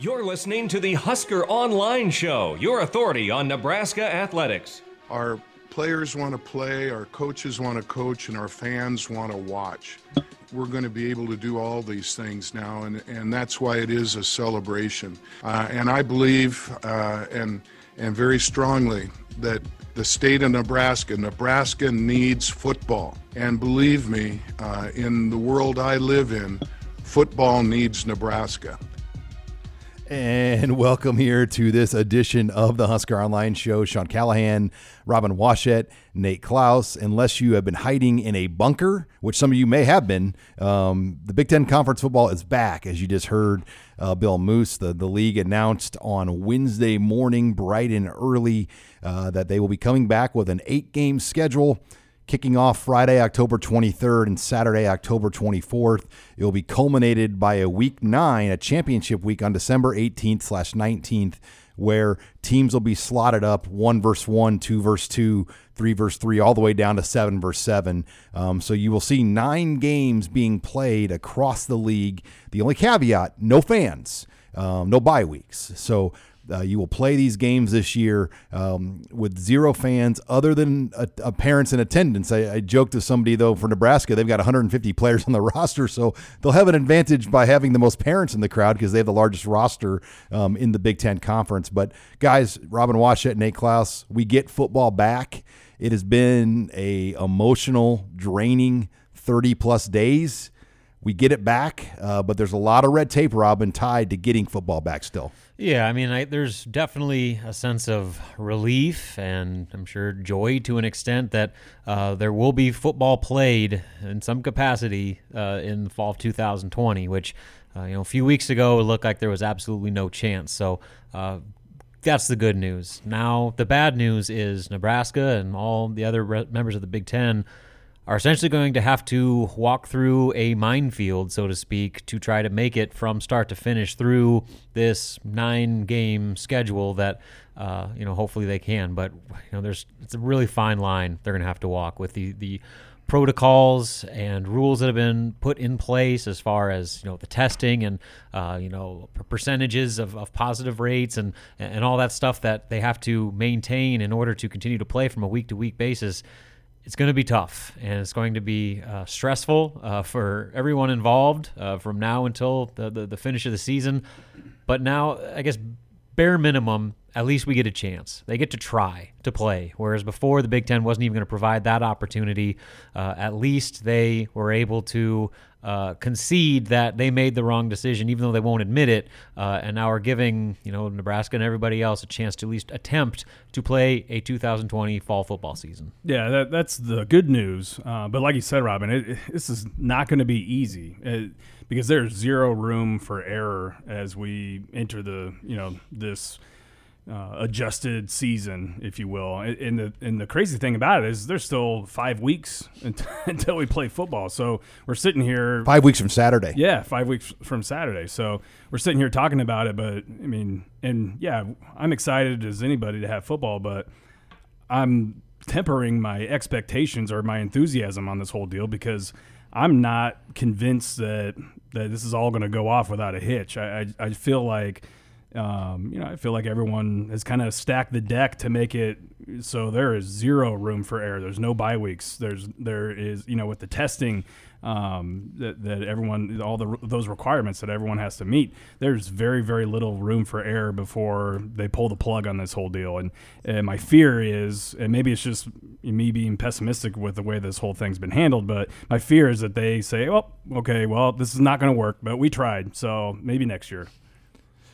You're listening to the Husker Online Show, your authority on Nebraska athletics. Our players want to play, our coaches want to coach, and our fans want to watch. We're going to be able to do all these things now, and, and that's why it is a celebration. Uh, and I believe, uh, and, and very strongly, that the state of Nebraska, Nebraska needs football. And believe me, uh, in the world I live in, football needs Nebraska. And welcome here to this edition of the Husker Online Show. Sean Callahan, Robin Washut, Nate Clouse. Unless you have been hiding in a bunker, which some of you may have been, um, the Big Ten Conference football is back. As you just heard, uh, Bill Moos, the, the league announced on Wednesday morning, bright and early, uh, that they will be coming back with an eight game schedule kicking off Friday, October 23rd and Saturday, October 24th. It will be culminated by a week nine, a championship week on December 18th slash 19th, where teams will be slotted up one verse one, two verse two, three verse three, all the way down to seven verse seven. Um, so you will see nine games being played across the league. The only caveat: no fans, um, no bye weeks. So uh, you will play these games this year um, with zero fans other than uh, uh, parents in attendance. I, I, joked to somebody, though, for Nebraska, they've got 150 players on the roster, so they'll have an advantage by having the most parents in the crowd because they have the largest roster um, in the Big Ten Conference. But, guys, Robin Washut, Nate Clouse, we get football back. It has been a emotional, draining 30 plus days. We get it back, uh, but there's a lot of red tape, Robin, tied to getting football back still. Yeah, I mean, I, there's definitely a sense of relief and I'm sure joy to an extent that uh, there will be football played in some capacity uh, in the fall of 2020, which, uh, you know, a few weeks ago it looked like there was absolutely no chance. So, uh, that's the good news. Now, the bad news is Nebraska and all the other re- members of the Big Ten are essentially going to have to walk through a minefield, so to speak, to try to make it from start to finish through this nine game schedule that, uh, you know, hopefully they can. But, you know, there's it's a really fine line they're going to have to walk with the, the protocols and rules that have been put in place as far as, you know, the testing and, uh, you know, percentages of, of positive rates and, and all that stuff that they have to maintain in order to continue to play from a week to week basis it's going to be tough and it's going to be uh, stressful uh, for everyone involved uh, from now until the, the, the, finish of the season. But now, I guess, bare minimum, at least we get a chance. They get to try to play. Whereas before, the Big Ten wasn't even going to provide that opportunity. Uh, at least they were able to uh, concede that they made the wrong decision, even though they won't admit it. Uh, and now are giving you know Nebraska and everybody else a chance to at least attempt to play a 2020 fall football season. Yeah, that, that's the good news. Uh, but like you said, Robin, it, it, this is not going to be easy it, because there's zero room for error as we enter the you know this uh, adjusted season, if you will. And the and the crazy thing about it is there's still five weeks until we play football. So we're sitting here five weeks from Saturday. Yeah, five weeks from Saturday. So we're sitting here talking about it. But I mean, and yeah, I'm excited as anybody to have football, but I'm tempering my expectations or my enthusiasm on this whole deal because I'm not convinced that that this is all going to go off without a hitch. I, I, I feel like um, you know, I feel like everyone has kind of stacked the deck to make it so there is zero room for error. There's no bye weeks. There's there is you know with the testing um, that, that everyone all the those requirements that everyone has to meet. There's very very little room for error before they pull the plug on this whole deal. And, and my fear is, and maybe it's just me being pessimistic with the way this whole thing's been handled, but my fear is that they say, well, okay, well this is not going to work, but we tried, so maybe next year.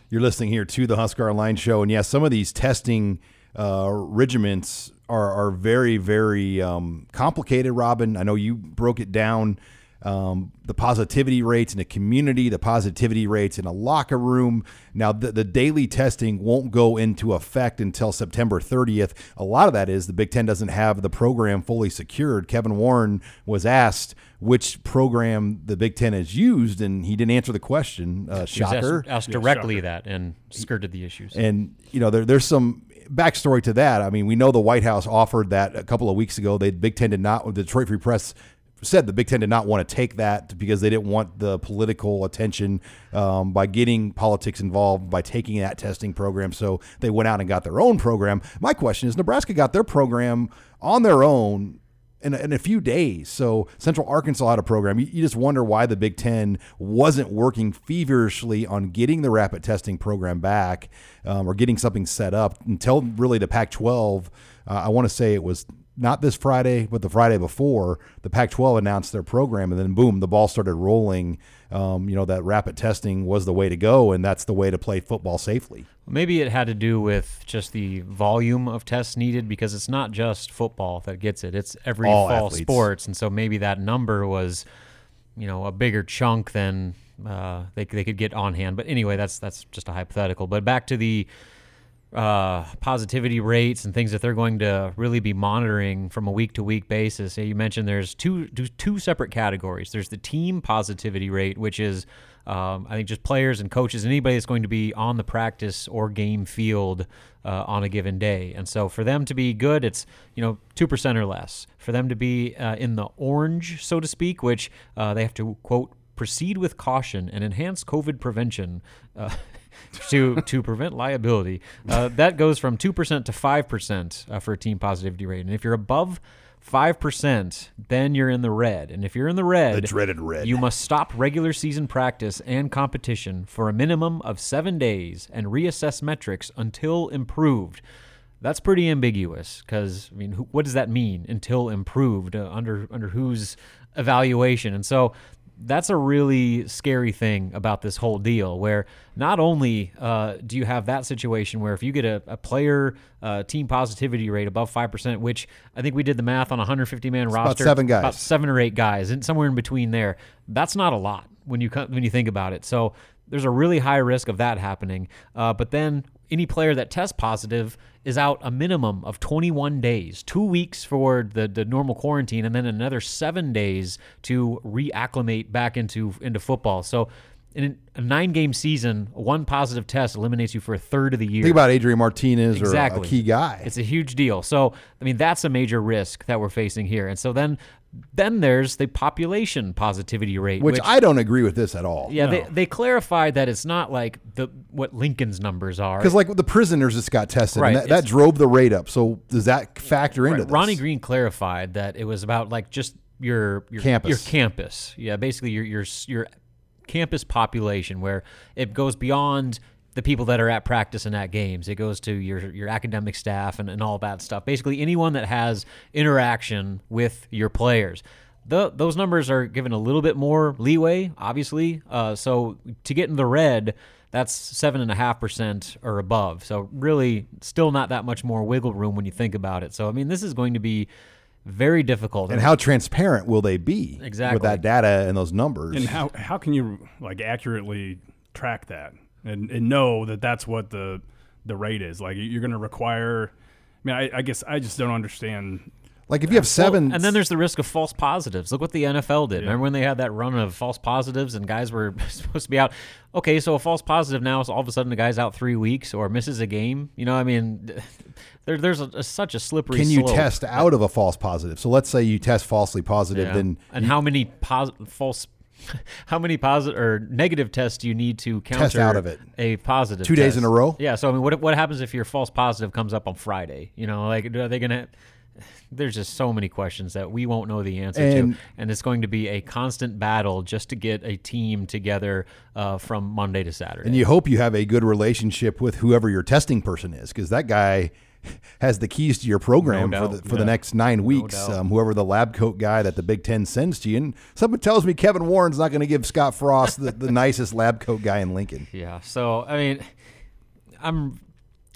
You're listening here to the Husker Online Show, and yes, yeah, some of these testing uh, regiments are are very very um, complicated. Robin, I know you broke it down. Um, the positivity rates in the community, the positivity rates in a locker room. Now, the, the, daily testing won't go into effect until September 30th. A lot of that is the Big Ten doesn't have the program fully secured. Kevin Warren was asked which program the Big Ten has used, and he didn't answer the question. Uh, shocker. Asked, asked directly yeah, that and skirted the issues. And, you know, there, there's some backstory to that. I mean, we know the White House offered that a couple of weeks ago. The Big Ten did not, the Detroit Free Press said the Big Ten did not want to take that because they didn't want the political attention um, by getting politics involved by taking that testing program. So they went out and got their own program. My question is Nebraska got their program on their own in a, in a few days. So Central Arkansas had a program. You, you, just wonder why the Big Ten wasn't working feverishly on getting the rapid testing program back um, or getting something set up until really the Pac-12. Uh, I want to say it was not this Friday, but the Friday before, the Pac-12 announced their program, and then boom, the ball started rolling. Um, you know that rapid testing was the way to go, and that's the way to play football safely. Maybe it had to do with just the volume of tests needed because it's not just football that gets it; it's every All fall athletes. sports, and so maybe that number was, you know, a bigger chunk than uh, they they could get on hand. But anyway, that's that's just a hypothetical. But back to the uh, positivity rates and things that they're going to really be monitoring from a week to week basis. You mentioned there's two two separate categories. There's the team positivity rate, which is um, I think just players and coaches, and anybody that's going to be on the practice or game field uh, on a given day. And so for them to be good, it's you know two percent or less. For them to be uh, in the orange, so to speak, which uh, they have to quote proceed with caution and enhance COVID prevention. Uh, to to prevent liability. Uh, that goes from two percent to five percent uh, for a team positivity rate. And if you're above five percent, then you're in the red. And if you're in the red, The dreaded red. you must stop regular season practice and competition for a minimum of seven days and reassess metrics until improved. That's pretty ambiguous because I mean, who, what does that mean until improved? Uh, under under whose evaluation? And so that's a really scary thing about this whole deal where not only uh, do you have that situation where if you get a, a player uh, team positivity rate above 5% which i think we did the math on a 150 man roster about seven guys. about seven or eight guys and somewhere in between there that's not a lot when you when you think about it so there's a really high risk of that happening uh, but then any player that tests positive is out a minimum of 21 days, two weeks for the, the normal quarantine, and then another seven days to reacclimate back into into football. So, in a nine game season, one positive test eliminates you for a third of the year. Think about Adrian Martinez exactly. or a key guy. It's a huge deal. So, I mean, that's a major risk that we're facing here. And so then then there's the population positivity rate, which, I don't agree with this at all. yeah, they, they clarified that it's not like the what Lincoln's numbers are. Because like the prisoners just got tested, Right, and that, that drove the rate up. So does that factor into Right, this? Ronnie Green clarified that it was about like just your your Campus. your campus. Yeah, basically your your your campus population where it goes beyond the people that are at practice and at games. It goes to your your academic staff and, and all that stuff. Basically anyone that has interaction with your players. The, those numbers are given a little bit more leeway, obviously. Uh, so to get in the red, that's seven and a half percent or above. So really, still not that much more wiggle room when you think about it. So I mean, this is going to be very difficult. and how transparent will they be Exactly. with that data and those numbers? And how how can you like accurately track that and, and know that that's what the the rate is? Like you're going to require. I mean, I, I guess I just don't understand. like if you have seven, and then there's the risk of false positives. Look what the NFL did. Remember when they had that run of false positives and guys were supposed to be out? Okay, so a false positive now is all of a sudden the guy's out three weeks or misses a game. You know, I mean, there, there's a, a- such a slippery. can you slope. test out of a false positive? So let's say you test falsely positive, Yeah. then and how many pos- false? How many positive or negative tests do you need to counter out of it. a positive? Two days in a row? Yeah. So I mean, what what happens if your false positive comes up on Friday? You know, like are they gonna? There's just so many questions that we won't know the answer And- to, and it's going to be a constant battle just to get a team together uh, from Monday to Saturday. and you hope you have a good relationship with whoever your testing person is, because that guy has the keys to your program No for the for the next nine weeks. doubt. um, whoever the lab coat guy that the Big Ten sends to you, and someone tells me Kevin Warren's not going to give Scott Frost the, the nicest lab coat guy in Lincoln. Yeah. So I mean, I'm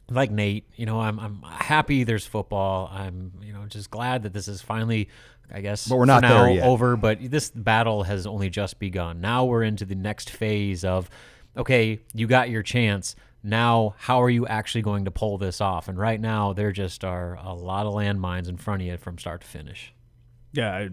like Nate. You know, I'm I'm happy there's football. I'm you know just glad that this is finally, I guess, But we're not now over. But this battle has only just begun. Now we're into the next phase of, okay, you got your chance. Now, how are you actually going to pull this off? And right now, there just are a lot of landmines in front of you from start to finish. Yeah, I,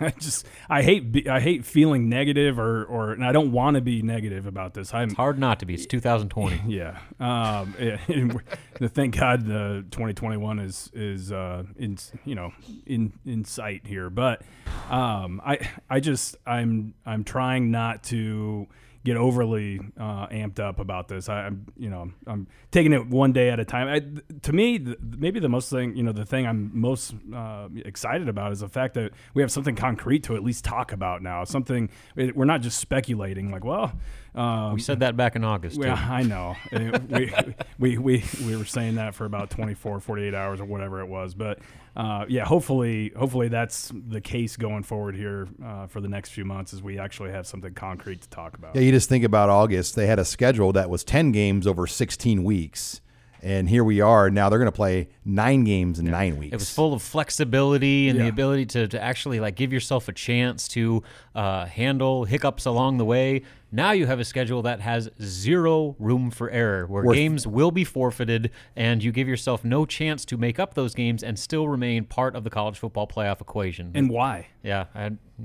I just I hate I hate feeling negative or or and I don't want to be negative about this. I'm It's hard not to be. It's 2020. yeah. Um, thank God the 2021 is is uh, in you know in in sight here. But um, I I just I'm I'm trying not to get overly uh, amped up about this. I, am you know I'm taking it one day at a time. I, to me, the, maybe the most thing you know the thing I'm most uh, excited about is the fact that we have something concrete to at least talk about now. Something we're not just speculating like well um, we said that back in August. Yeah, I know. we, we, we, we were saying that for about 24, 48 hours or whatever it was. But uh, yeah, hopefully, hopefully that's the case going forward here uh, for the next few months as we actually have something concrete to talk about. Yeah, you just think about August. They had a schedule that was 10 games over 16 weeks and here we are now they're going to play nine games in yeah. nine weeks it was full of flexibility and yeah. the ability to, to actually like give yourself a chance to uh, handle hiccups along the way now you have a schedule that has zero room for error where Worth. games will be forfeited and you give yourself no chance to make up those games and still remain part of the college football playoff equation and why yeah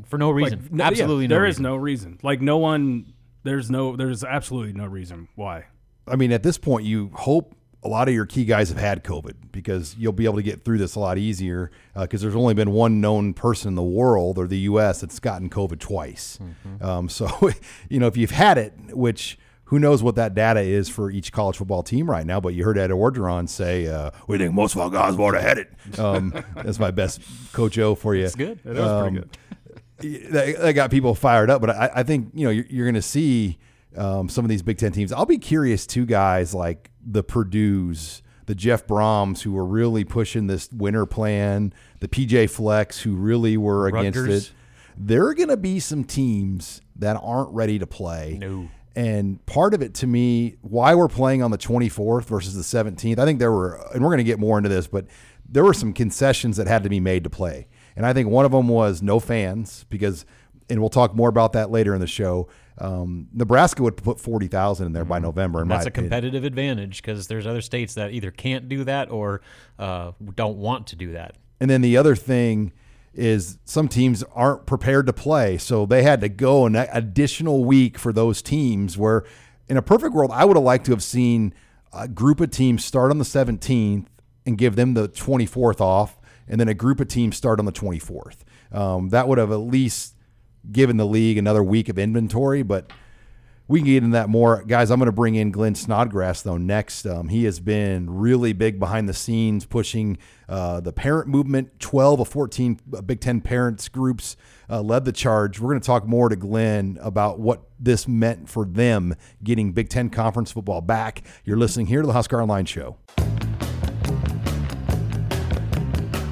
for no reason like, no, absolutely yeah, no there reason. is no reason like no one there's no there's absolutely no reason why I mean, at this point, you hope a lot of your key guys have had COVID because you'll be able to get through this a lot easier because uh, there's only been one known person in the world or the U.S. that's gotten COVID twice. Mm-hmm. Um, so, you know, if you've had it, which who knows what that data is for each college football team right now, but you heard Ed Orgeron say, uh, we think most of our guys would have had it. Um, that's my best Coach O for you. That's good. That was um, pretty good. That, that, got people fired up, but I, I think, you know, you're, you're going to see um, some of these Big Ten teams. I'll be curious, too, guys like the Purdue's, the Jeff Brohms, who were really pushing this winter plan, the PJ Flecks, who really were against Rutgers. it. There are going to be some teams that aren't ready to play. No. And part of it to me, why we're playing on the 24th versus the 17th, I think there were, and we're going to get more into this, but there were some concessions that had to be made to play. And I think one of them was no fans because, and we'll talk more about that later in the show. Um, Nebraska would put forty thousand in there by mm-hmm. November. And that's a competitive opinion. advantage because there's other states that either can't do that or uh, don't want to do that. And then the other thing is some teams aren't prepared to play, so they had to go an additional week for those teams. Where in a perfect world, I would have liked to have seen a group of teams start on the seventeenth and give them the twenty fourth off, and then a group of teams start on the twenty fourth. Um, that would have at least given the league another week of inventory, but we can get into that more. Guys, I'm going to bring in Glenn Snodgrass, though, next. Um, he has been really big behind the scenes, pushing uh, the parent movement. 12 of 14 uh, Big Ten parents groups uh, led the charge. We're going to talk more to Glenn about what this meant for them getting Big Ten conference football back. You're listening here to the Husker Online Show.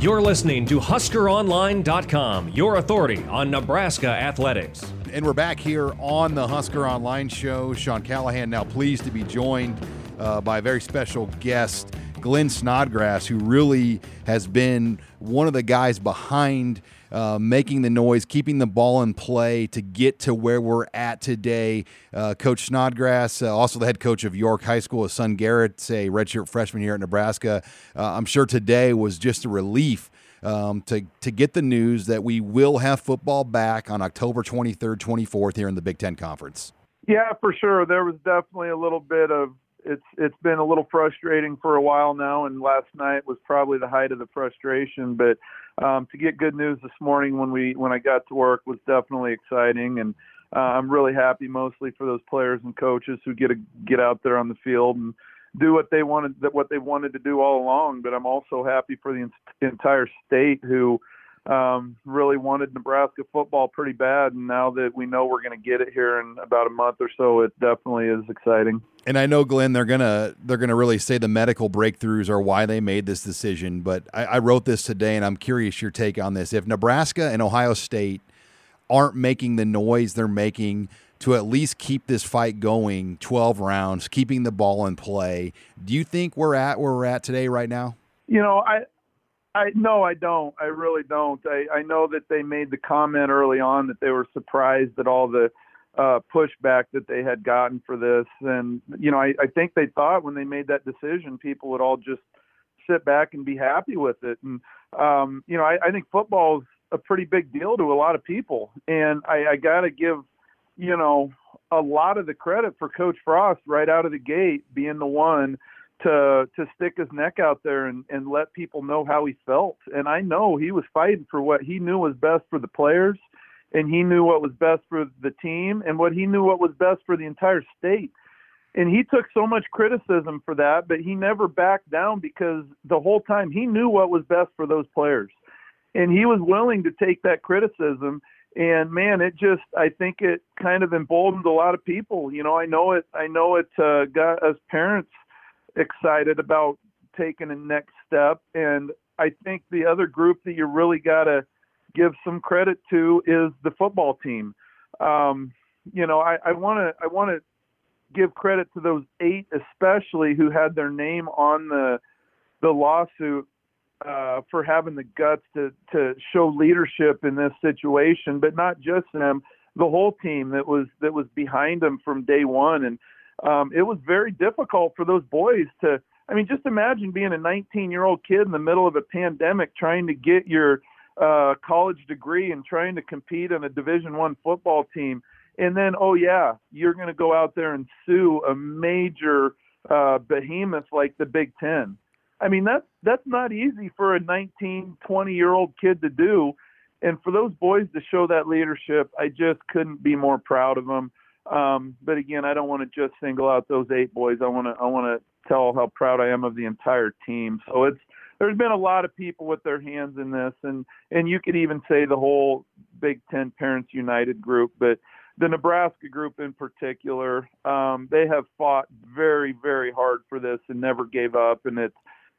You're listening to HuskerOnline.com, your authority on Nebraska athletics. And we're back here on the Husker Online Show. Sean Callahan now pleased to be joined uh, by a very special guest, Glenn Snodgrass, who really has been one of the guys behind uh, making the noise, keeping the ball in play to get to where we're at today. Uh, coach Snodgrass, uh, also the head coach of York High School, his son Garrett, a redshirt freshman here at Nebraska. Uh, I'm sure today was just a relief. Um, to to get the news that we will have football back on October 23rd, 24th here in the Big Ten Conference. Yeah, for sure. There was definitely a little bit of it's it's been a little frustrating for a while now, and last night was probably the height of the frustration. But um, to get good news this morning when we when I got to work was definitely exciting, and uh, I'm really happy mostly for those players and coaches who get to get out there on the field and do what they wanted that what they wanted to do all along. But I'm also happy for the entire state who um, really wanted Nebraska football pretty bad, and now that we know we're going to get it here in about a month or so, it definitely is exciting. And I know, Glenn, they're gonna they're gonna really say the medical breakthroughs are why they made this decision. But I, I wrote this today, and I'm curious your take on this. If Nebraska and Ohio State aren't making the noise they're making to at least keep this fight going 12 rounds, keeping the ball in play, do you think we're at where we're at today, right now? You know, I I no, I don't. I really don't. I, I know that they made the comment early on that they were surprised at all the uh, pushback that they had gotten for this, and you know, I, I think they thought when they made that decision, people would all just sit back and be happy with it. And um, you know, I, I think football's a pretty big deal to a lot of people. And I, I got to give, you know, a lot of the credit for Coach Frost right out of the gate being the one to to stick his neck out there and, and let people know how he felt. And I know he was fighting for what he knew was best for the players and he knew what was best for the team and what he knew what was best for the entire state. And he took so much criticism for that, but he never backed down because the whole time he knew what was best for those players. And he was willing to take that criticism and man it just i think it kind of emboldened a lot of people you know i know it i know it uh, got us parents excited about taking a next step and i think the other group that you really got to give some credit to is the football team. Um, you know, I want to I want to give credit to those eight, especially who had their name on the the lawsuit uh, for having the guts to to show leadership in this situation, but not just them, the whole team that was that was behind them from day one, and um, it was very difficult for those boys to. I mean, just imagine being a 19 year old kid in the middle of a pandemic trying to get your uh, college degree and trying to compete on a Division One football team, and then oh yeah, you're going to go out there and sue a major uh, behemoth like the Big Ten. I mean that's that's not easy for a 19, 20 year old kid to do, and for those boys to show that leadership, I just couldn't be more proud of them. Um, but again, I don't want to just single out those eight boys. I want to I want to tell how proud I am of the entire team. So it's there's been a lot of people with their hands in this, and and you could even say the whole Big Ten Parents United group, but the Nebraska group in particular, um, they have fought very very hard for this and never gave up, and it's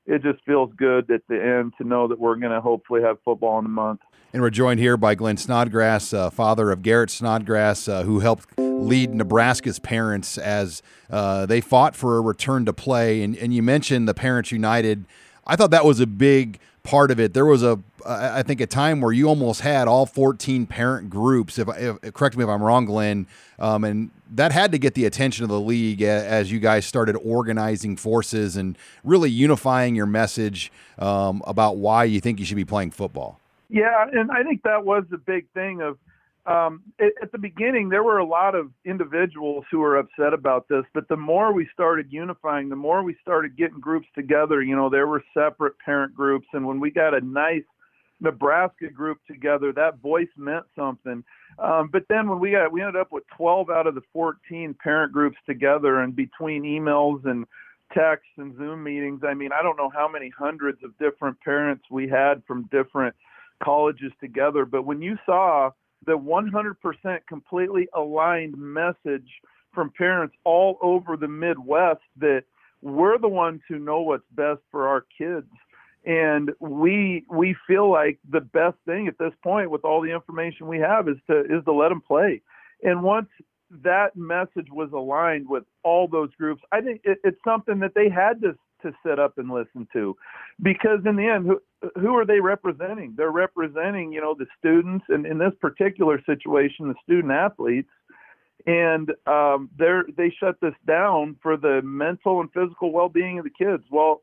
it just feels good at the end to know that we're going to hopefully have football in a month. And we're joined here by Glenn Snodgrass, uh, father of Garrett Snodgrass, uh, who helped lead Nebraska's parents as uh, they fought for a return to play. And, and you mentioned the Parents United I thought that was a big part of it. There was a, I think, a time where you almost had all 14 parent groups. If, if correct me if I'm wrong, Glenn, um, and that had to get the attention of the league as you guys started organizing forces and really unifying your message um, about why you think you should be playing football. Yeah, and I think that was the big thing of um, it, at the beginning, there were a lot of individuals who were upset about this, but the more we started unifying, the more we started getting groups together. You know, there were separate parent groups, and when we got a nice Nebraska group together, that voice meant something. Um, but then when we got, we ended up with 12 out of the 14 parent groups together, and between emails and texts and Zoom meetings, I mean, I don't know how many hundreds of different parents we had from different colleges together. But when you saw the 100% completely aligned message from parents all over the Midwest that we're the ones who know what's best for our kids. And we we feel like the best thing at this point with all the information we have is to is to let them play. And once that message was aligned with all those groups i think it, it's something that they had to to sit up and listen to. Because in the end who, who are they representing? They're representing you know the students and in this particular situation the student athletes. And um, they're they shut this down for the mental and physical well-being of the kids. Well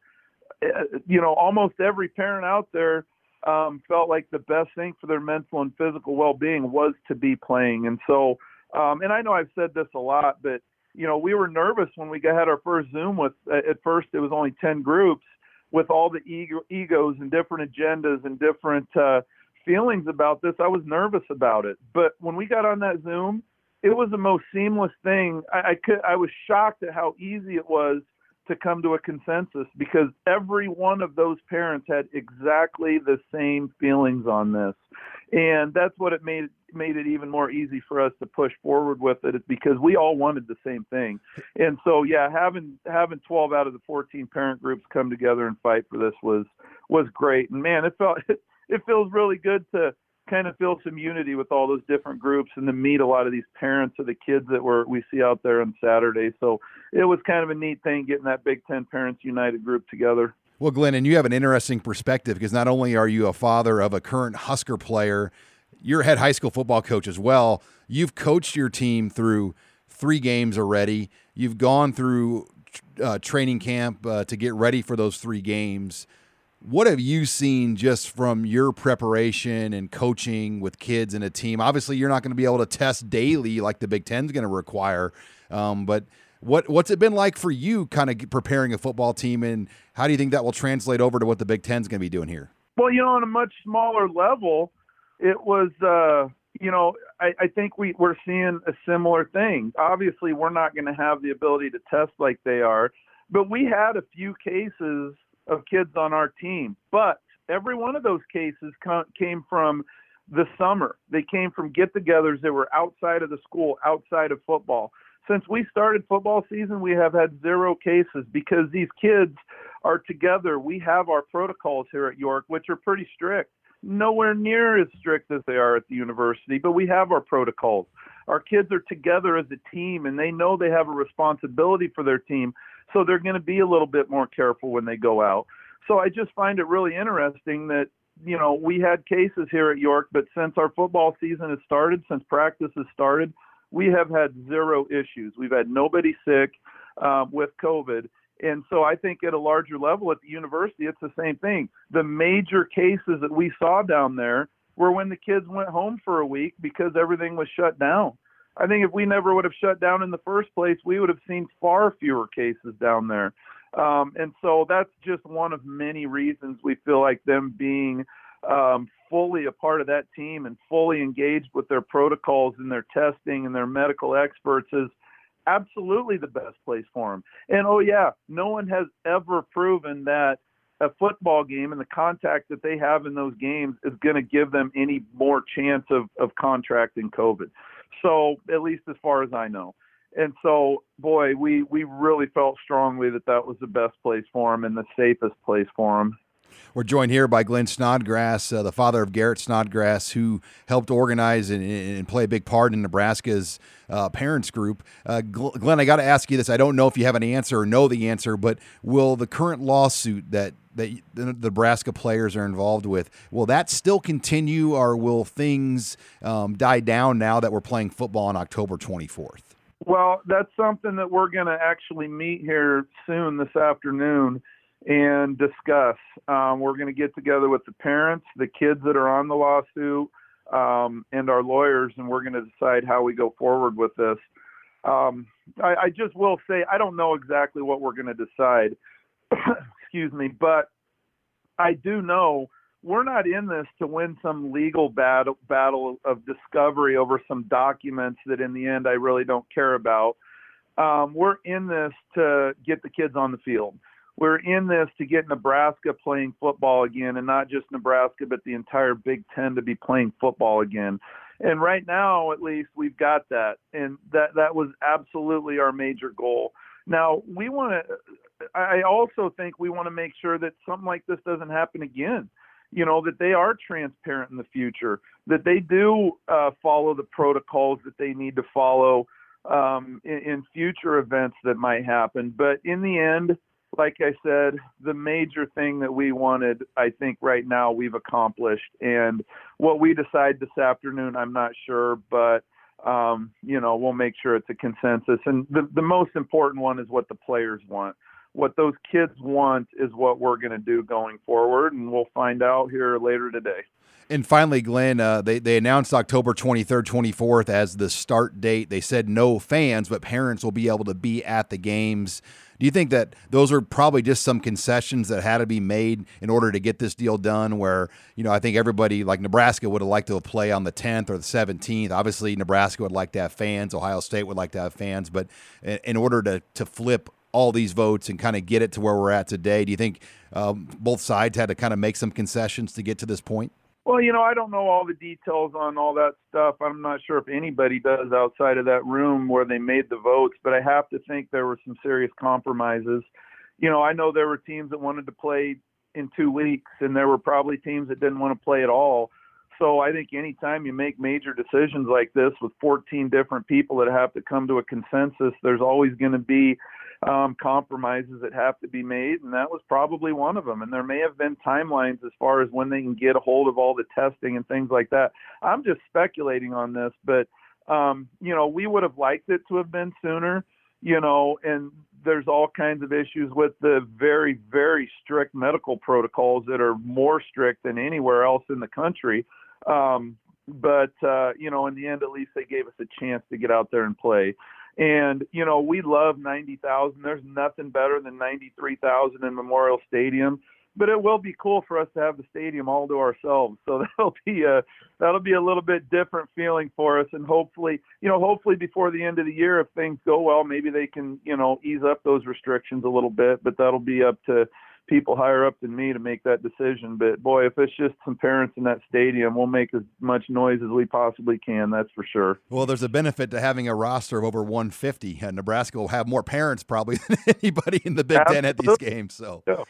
eh, you know almost every parent out there um, felt like the best thing for their mental and physical well-being was to be playing. And so um, and i know i've said this a lot but you know, we were nervous when we had our first Zoom with, at first it was only 10 groups with all the ego, egos and different agendas and different uh, feelings about this. I was nervous about it. But when we got on that Zoom, it was the most seamless thing. I, I could, I was shocked at how easy it was to come to a consensus because every one of those parents had exactly the same feelings on this. And that's what it made made it even more easy for us to push forward with it because we all wanted the same thing. And so yeah, having having 12 out of the 14 parent groups come together and fight for this was was great. And man, it felt it feels really good to kind of feel some unity with all those different groups and to meet a lot of these parents of the kids that were we see out there on Saturday. So it was kind of a neat thing getting that Big Ten Parents United group together. Well, Glenn, and you have an interesting perspective because not only are you a father of a current Husker player, you're head high school football coach as well. You've coached your team through three games already. You've gone through uh, training camp uh, to get ready for those three games. What have you seen just from your preparation and coaching with kids and a team? Obviously, you're not going to be able to test daily like the Big Ten's going to require, um, but what what's it been like for you, kind of preparing a football team, and how do you think that will translate over to what the Big Ten's going to be doing here? Well, you know, on a much smaller level, it was, uh, you know, I, I think we, we're seeing a similar thing. Obviously, we're not going to have the ability to test like they are, but we had a few cases of kids on our team. But every one of those cases came from the summer. They came from get togethers that were outside of the school, outside of football. Since we started football season, we have had zero cases because these kids are together. We have our protocols here at York, which are pretty strict. Nowhere near as strict as they are at the university, but we have our protocols. Our kids are together as a team and they know they have a responsibility for their team. So they're going to be a little bit more careful when they go out. So I just find it really interesting that, you know, we had cases here at York, but since our football season has started, since practice has started, we have had zero issues. We've had nobody sick um, with COVID. And so I think at a larger level at the university, it's the same thing. The major cases that we saw down there were when the kids went home for a week because everything was shut down. I think if we never would have shut down in the first place, we would have seen far fewer cases down there. Um, and so that's just one of many reasons we feel like them being um, fully a part of that team and fully engaged with their protocols and their testing and their medical experts is absolutely the best place for him. And oh, yeah, no one has ever proven that a football game and the contact that they have in those games is going to give them any more chance of, of contracting COVID. So, at least as far as I know. And so, boy, we, we really felt strongly that that was the best place for him and the safest place for him. We're joined here by Glenn Snodgrass, uh, the father of Garrett Snodgrass, who helped organize and, and play a big part in Nebraska's uh, parents group. Uh, Glenn, I got to ask you this. I don't know if you have an answer or know the answer, but will the current lawsuit that that the Nebraska players are involved with. Will that still continue, or will things um, die down now that we're playing football on October 24th? Well, that's something that we're going to actually meet here soon this afternoon and discuss. Um, we're going to get together with the parents, the kids that are on the lawsuit, um, and our lawyers, and we're going to decide how we go forward with this. Um, I, I, just will say I don't know exactly what we're going to decide. Excuse me, but I do know we're not in this to win some legal battle battle of discovery over some documents that in the end I really don't care about. Um, we're in this to get the kids on the field we're in this to get Nebraska playing football again, and not just Nebraska, but the entire Big Ten to be playing football again. And right now, at least, we've got that, and that that was absolutely our major goal. Now we want to. I also think we want to make sure that something like this doesn't happen again. You know that they are transparent in the future, that they do uh, follow the protocols that they need to follow um, in, in future events that might happen. But in the end, like I said, the major thing that we wanted, I think right now we've accomplished. And what we decide this afternoon, I'm not sure, but um, you know, we'll make sure it's a consensus. And the, the most important one is what the players want. What those kids want is what we're going to do going forward, and we'll find out here later today. And finally, Glenn, uh, they, they announced October 23rd, 24th as the start date. They said no fans, but parents will be able to be at the games. Do you think that those are probably just some concessions that had to be made in order to get this deal done? Where, you know, I think everybody, like Nebraska, would have liked to play on the 10th or the 17th. Obviously, Nebraska would like to have fans, Ohio State would like to have fans. But in order to, to flip all these votes and kind of get it to where we're at today, do you think um, both sides had to kind of make some concessions to get to this point? Well, you know, I don't know all the details on all that stuff. I'm not sure if anybody does outside of that room where they made the votes, but I have to think there were some serious compromises. You know, I know there were teams that wanted to play in two weeks, and there were probably teams that didn't want to play at all. So I think anytime you make major decisions like this with 14 different people that have to come to a consensus, there's always going to be um, compromises that have to be made, and that was probably one of them. And there may have been timelines as far as when they can get a hold of all the testing and things like that. I'm just speculating on this, but um, you know, we would have liked it to have been sooner. You know, and there's all kinds of issues with the very, very strict medical protocols that are more strict than anywhere else in the country. Um, but uh, you know, in the end, at least they gave us a chance to get out there and play. And you know, we love 90,000. There's nothing better than 93,000 in Memorial Stadium. But it will be cool for us to have the stadium all to ourselves. So that'll be a that'll be a little bit different feeling for us. And hopefully, you know, hopefully before the end of the year, if things go well, maybe they can, you know, ease up those restrictions a little bit. But that'll be up to people higher up than me to make that decision. But boy, if it's just some parents in that stadium, we'll make as much noise as we possibly can. That's for sure. Well, there's a benefit to having a roster of over 150. And Nebraska will have more parents probably than anybody in the Big Ten at these games. So. Yeah.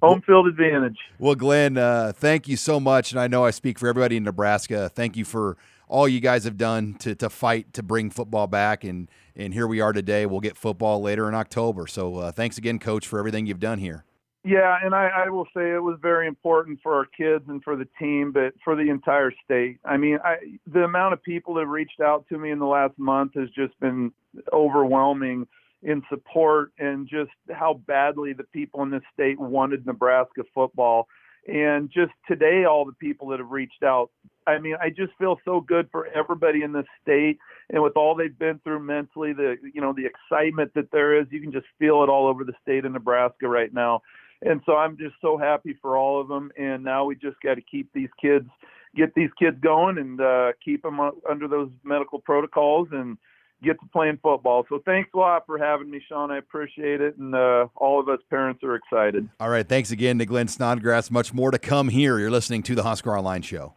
Home field advantage. Well, Glenn, uh, thank you so much. And I know I speak for everybody in Nebraska. Thank you for all you guys have done to, to fight to bring football back. And, and here we are today. We'll get football later in October. So uh, thanks again, Coach, for everything you've done here. Yeah, and I, I will say it was very important for our kids and for the team, but for the entire state. I mean, I, the amount of people that reached out to me in the last month has just been overwhelming in support and just how badly the people in this state wanted Nebraska football. And just today, all the people that have reached out. I mean, I just feel so good for everybody in this state, and with all they've been through mentally, the you know the excitement that there is, you can just feel it all over the state of Nebraska right now and so I'm just so happy for all of them. And now we just got to keep these kids, get these kids going, and uh, keep them under those medical protocols and get to playing football. So thanks a lot for having me, Sean. I appreciate it, and uh, all of us parents are excited. All right, thanks again to Glenn Snodgrass. Much more to come here. You're listening to the Husker Online Show.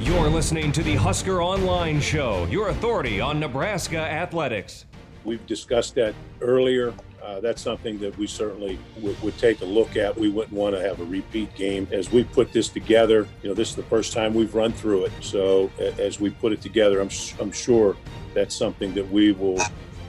You're listening to the Husker Online Show, your authority on Nebraska athletics. We've discussed that earlier. Uh, that's something that we certainly w- would take a look at. We wouldn't want to have a repeat game. As we put this together, you know, this is the first time we've run through it. So a- as we put it together, I'm, sh- I'm sure that's something that we will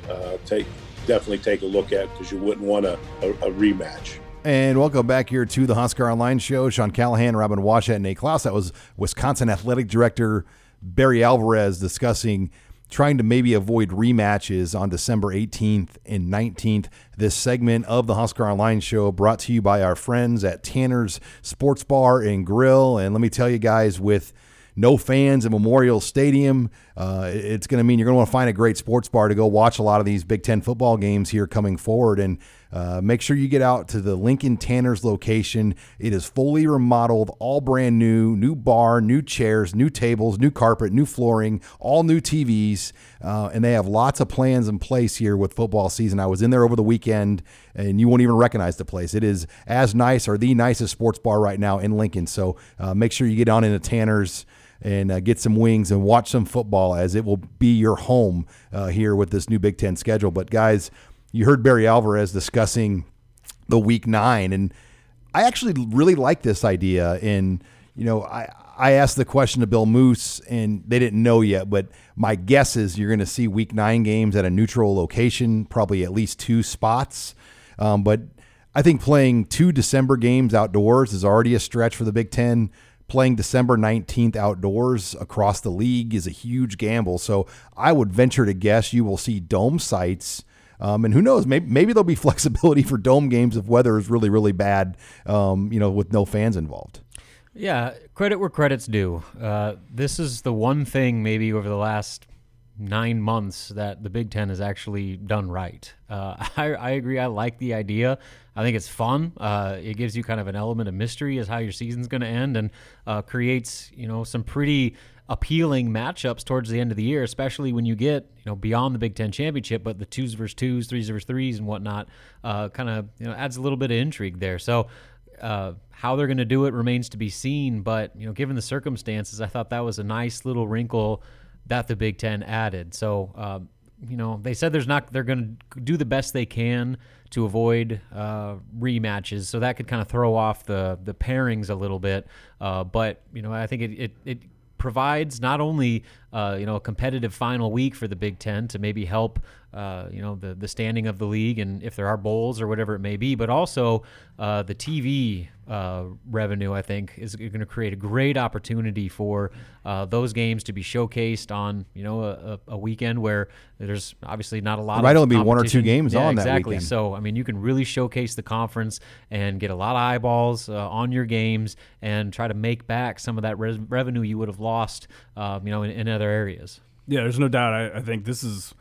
uh, take definitely take a look at because you wouldn't want a, a, a, rematch. And welcome back here to the Husker Online Show. Sean Callahan, Robin Washut, and Nate Clouse. That was Wisconsin Athletic Director Barry Alvarez discussing – trying to maybe avoid rematches on December 18th and 19th. This segment of the Husker Online Show brought to you by our friends at Tanner's Sports Bar and Grill. And let me tell you guys, with no fans at Memorial Stadium. Uh, it's going to mean you're going to want to find a great sports bar to go watch a lot of these Big Ten football games here coming forward. And uh, make sure you get out to the Lincoln Tanner's location. It is fully remodeled, all brand new, new bar, new chairs, new tables, new carpet, new flooring, all new TVs. Uh, and they have lots of plans in place here with football season. I was in there over the weekend, and you won't even recognize the place. It is as nice or the nicest sports bar right now in Lincoln. So uh, make sure you get on into Tanner's and uh, get some wings and watch some football as it will be your home uh, here with this new Big Ten schedule. But guys, you heard Barry Alvarez discussing the Week Nine, and I actually really like this idea. And you know, I I asked the question to Bill Moos, and they didn't know yet, but my guess is you're going to see Week Nine games at a neutral location, probably at least two spots. Um, but I think playing two December games outdoors is already a stretch for the Big Ten playing December 19th outdoors across the league is a huge gamble. So I would venture to guess you will see dome sites. Um, and who knows? Maybe maybe there'll be flexibility for dome games if weather is really really bad. Um, you know, with no fans involved. Yeah, credit where credit's due. Uh, this is the one thing maybe over the last nine months that the Big Ten has actually done right. Uh, I, I, agree. I like the idea. I think it's fun. Uh, it gives you kind of an element of mystery as how your season's going to end, and uh, creates you know some pretty appealing matchups towards the end of the year, especially when you get you know beyond the Big Ten championship, but the twos versus twos, threes versus threes, and whatnot. Uh, kind of you know adds a little bit of intrigue there. So. Uh, how they're going to do it remains to be seen, but you know, given the circumstances, I thought that was a nice little wrinkle that the Big Ten added. So, uh, you know, they said there's not they're going to do the best they can to avoid uh, rematches. So that could kind of throw off the the pairings a little bit. Uh, but you know, I think it it, it provides not only uh, you know, a competitive final week for the Big Ten to maybe help, uh, you know, the the standing of the league and if there are bowls or whatever it may be. But also uh, the TV uh, revenue, I think, is going to create a great opportunity for uh, those games to be showcased on, you know, a, a weekend where there's obviously not a lot. There might of only be one or two games Yeah, on that exactly. So I mean, you can really showcase the conference and get a lot of eyeballs uh, on your games and try to make back some of that res- revenue you would have lost, um, you know, in, in other areas. Yeah, there's no doubt. I, I think this is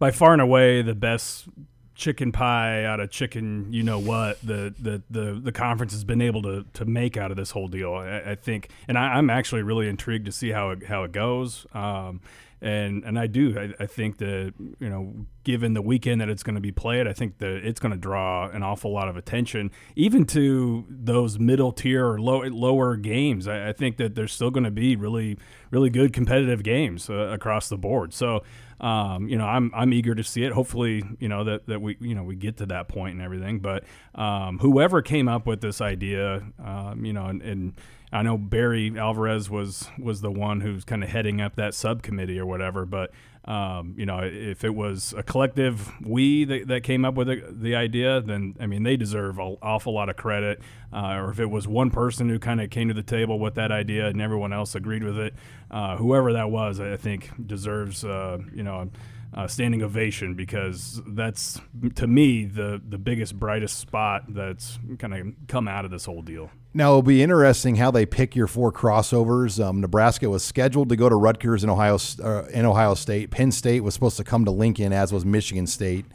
by far and away the best chicken pie out of chicken, you know what the the the, the conference has been able to to make out of this whole deal. I, I think, and I, I'm actually really intrigued to see how it how it goes. Um, and and I do. I, I think that you know, given the weekend that it's going to be played, I think that it's going to draw an awful lot of attention, even to those middle tier or low, lower games. I, I think that there's still going to be really really good competitive games uh, across the board. So. Um, you know, I'm I'm eager to see it. Hopefully, you know that, that we you know we get to that point and everything. But um, whoever came up with this idea, um, you know, and, and I know Barry Alvarez was was the one who's kind of heading up that subcommittee or whatever. But um, you know, if it was a collective we that, that came up with the, the idea, then I mean they deserve an awful lot of credit. Uh, or if it was one person who kind of came to the table with that idea and everyone else agreed with it, uh, whoever that was, I think deserves uh, you know a standing ovation because that's to me the the biggest brightest spot that's kind of come out of this whole deal. Now it'll be interesting how they pick your four crossovers. Um, Nebraska was scheduled to go to Rutgers in Ohio uh, in Ohio State. Penn State was supposed to come to Lincoln, as was Michigan State.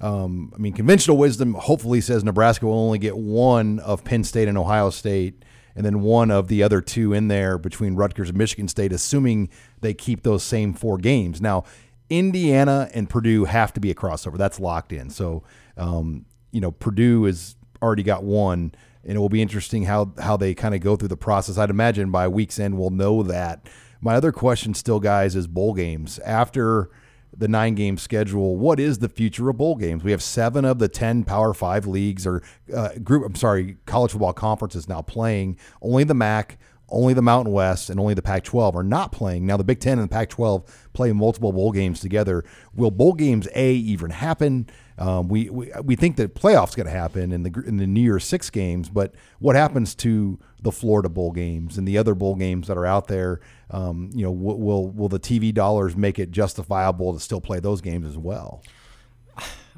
Um, I mean, conventional wisdom hopefully says Nebraska will only get one of Penn State and Ohio State, and then one of the other two in there between Rutgers and Michigan State, assuming they keep those same four games. Now, Indiana and Purdue have to be a crossover. That's locked in. So, um, you know, Purdue has already got one, and it will be interesting how how they kind of go through the process. I'd imagine by week's end we'll know that. My other question, still, guys, is bowl games after the nine game schedule. What is the future of bowl games? We have seven of the ten Power Five leagues or uh, group. I'm sorry, college football conferences now playing. Only the MAC only the Mountain West and only the Pac 12 are not playing. Now, the Big Ten and the Pac 12 play multiple bowl games together. Will bowl games A even happen? Um, we, we we think that playoffs going to happen in the in the New Year's Six games, but what happens to the Florida bowl games and the other bowl games that are out there? Um, you know, will, will will the TV dollars make it justifiable to still play those games as well?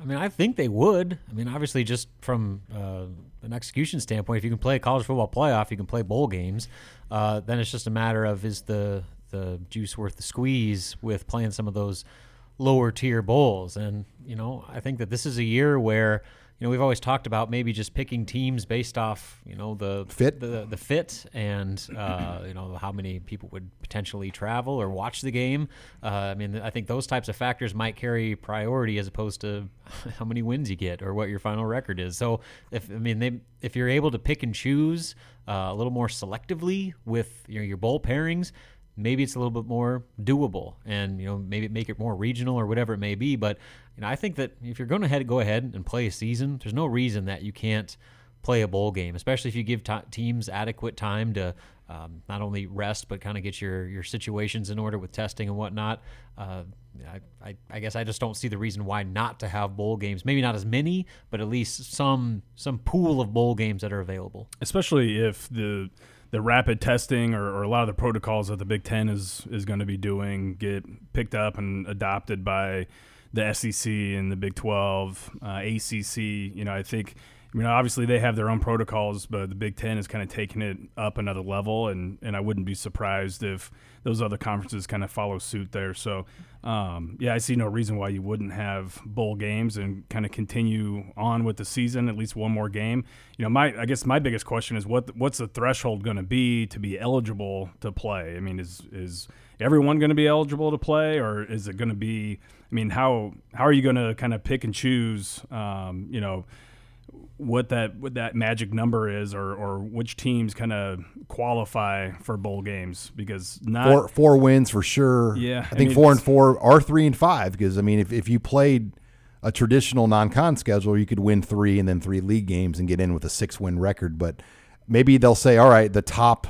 I mean, I think they would. I mean, obviously, just from uh, an execution standpoint, if you can play a college football playoff, you can play bowl games. Uh, then it's just a matter of is the the juice worth the squeeze with playing some of those lower tier bowls. And you know, I think that this is a year where you know we've always talked about maybe just picking teams based off you know the Fit. the the fit and uh, you know how many people would potentially travel or watch the game. Uh, I mean, I think those types of factors might carry priority as opposed to how many wins you get or what your final record is. So if I mean they if you're able to pick and choose uh, a little more selectively with you know, your bowl pairings. Maybe it's a little bit more doable, and you know maybe make it more regional or whatever it may be. But you know I think that if you're going to go ahead and play a season, there's no reason that you can't play a bowl game, especially if you give t- teams adequate time to um, not only rest but kind of get your your situations in order with testing and whatnot. Uh, I, I, I guess I just don't see the reason why not to have bowl games. Maybe not as many, but at least some some pool of bowl games that are available. especially if the the rapid testing or, or a lot of the protocols that the Big Ten is is going to be doing get picked up and adopted by the SEC and the Big Twelve, uh, ACC. You know, I think. I mean, obviously they have their own protocols, but the Big Ten is kind of taking it up another level, and, and I wouldn't be surprised if those other conferences kind of follow suit there. So, um, yeah, I see no reason why you wouldn't have bowl games and kind of continue on with the season, at least one more game. You know, my I guess my biggest question is what what's the threshold going to be to be eligible to play? I mean, is is everyone going to be eligible to play, or is it going to be? I mean, how how are you going to kind of pick and choose? Um, you know what that what that magic number is or or which teams kind of qualify for bowl games because not Four four wins for sure. Yeah, I I think mean, four and four are three and five because I mean if if you played a traditional non-con schedule, you could win three and then three league games and get in with a six win record. But maybe they'll say, all right, the top,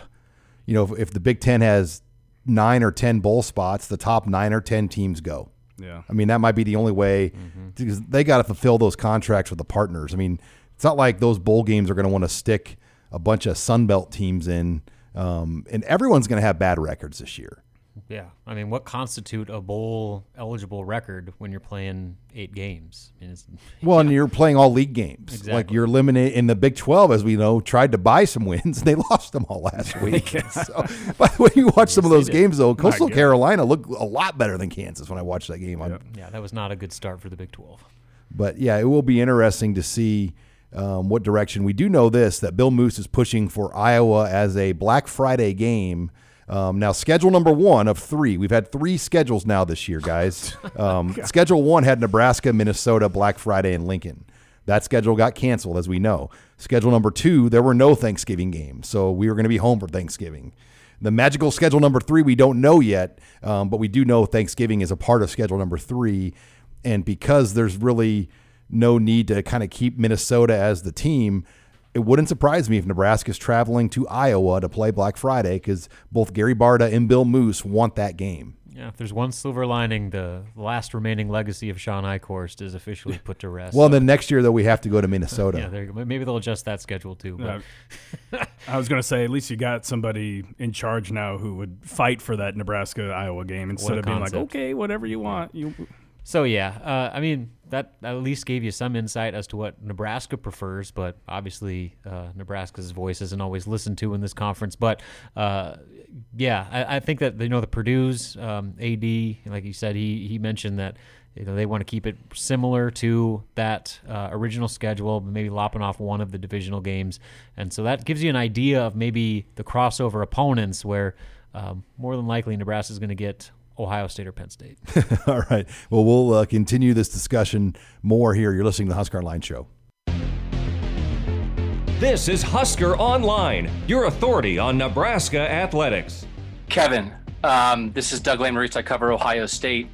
you know, if, if the Big Ten has nine or 10 bowl spots, the top nine or 10 teams go. Yeah. I mean, that might be the only way Mm-hmm. because they got to fulfill those contracts with the partners. I mean, it's not like those bowl games are going to want to stick a bunch of Sunbelt teams in, um, and everyone's going to have bad records this year. Yeah, I mean, what constitute a bowl eligible record when you're playing eight games? I mean, it's, Well, and you're playing all league games. Exactly. Like you're eliminated in the Big 12, as we know, tried to buy some wins and they lost them all last week. so, but when you watch some of those games, though, Coastal. Carolina looked a lot better than Kansas when I watched that game. yeah, that was not a good start for the Big 12. But yeah, it will be interesting to see um, what direction. We do know this that Bill Moos is pushing for Iowa as a Black Friday game. Um, now, schedule number one of three. We've had three schedules now this year, guys. Um, schedule one had Nebraska, Minnesota, Black Friday, and Lincoln. That schedule got canceled, as we know. Schedule number two, there were no Thanksgiving games, so we were going to be home for Thanksgiving. The magical schedule number three, we don't know yet, um, but we do know Thanksgiving is a part of schedule number three. And because there's really no need to kind of keep Minnesota as the team, it wouldn't surprise me if Nebraska's traveling to Iowa to play Black Friday because both Gary Barta and Bill Moos want that game. Yeah, if there's one silver lining, the last remaining legacy of Shawn Eichorst is officially put to rest. Well, then next year, though, we have to go to Minnesota. yeah, there you go. maybe they'll adjust that schedule too. But Uh, I was going to say, at least you got somebody in charge now who would fight for that Nebraska Iowa game instead a of being like, okay, whatever you want. You So yeah, uh, I mean that at least gave you some insight as to what Nebraska prefers, but obviously uh, Nebraska's voice isn't always listened to in this conference. But uh, yeah, I, I think that you know the Purdue's um, AD, like you said, he he mentioned that you know they want to keep it similar to that uh, original schedule, maybe lopping off one of the divisional games, and so that gives you an idea of maybe the crossover opponents where um, more than likely Nebraska is going to get Ohio State or Penn State. All right. Well, we'll uh, continue this discussion more here. You're listening to the Husker Line Show. This is Husker Online, your authority on Nebraska athletics. Kevin, um, this is Doug Lane I cover Ohio State.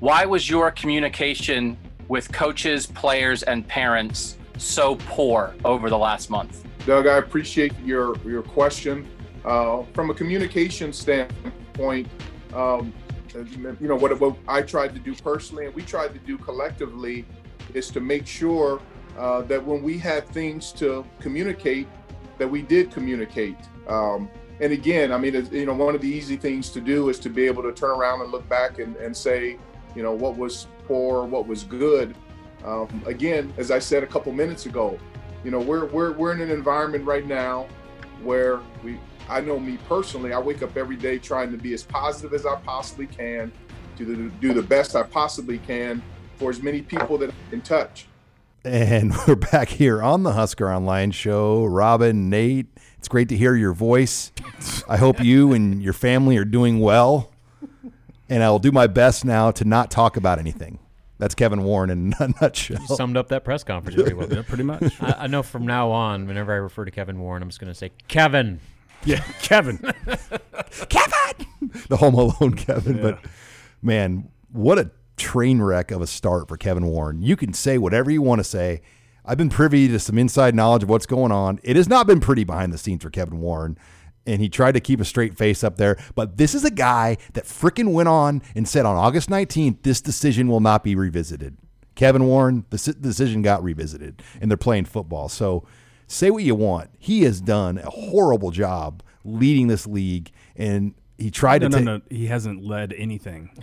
Why was your communication with coaches, players, and parents so poor over the last month? Doug, I appreciate your your question. Uh, from a communication standpoint, um, you know what, what I tried to do personally, and we tried to do collectively, is to make sure uh, that when we had things to communicate, that we did communicate. Um, and again, I mean, you know, one of the easy things to do is to be able to turn around and look back and, and say, you know, what was poor, what was good. Um, again, as I said a couple minutes ago, you know, we're we're we're in an environment right now where we. I know me personally. I wake up every day trying to be as positive as I possibly can, to do, do the best I possibly can for as many people that I can touch. And we're back here on the Husker Online Show. Robin, Nate, it's great to hear your voice. I hope you and your family are doing well. And I will do my best now to not talk about anything. That's Kevin Warren in a nutshell. You summed up that press conference very well. yeah, pretty much. I, I know from now on, whenever I refer to Kevin Warren, I'm just going to say Kevin. Yeah, Kevin. Kevin! The Home Alone Kevin. But man, what a train wreck of a start for Kevin Warren. You can say whatever you want to say. I've been privy to some inside knowledge of what's going on. It has not been pretty behind the scenes for Kevin Warren. And he tried to keep a straight face up there. But this is a guy that frickin' went on and said on August 19th, this decision will not be revisited. Kevin Warren, the decision got revisited, and they're playing football. So say what you want. He has done a horrible job leading this league, and he tried No, to no, take. no. He hasn't led anything.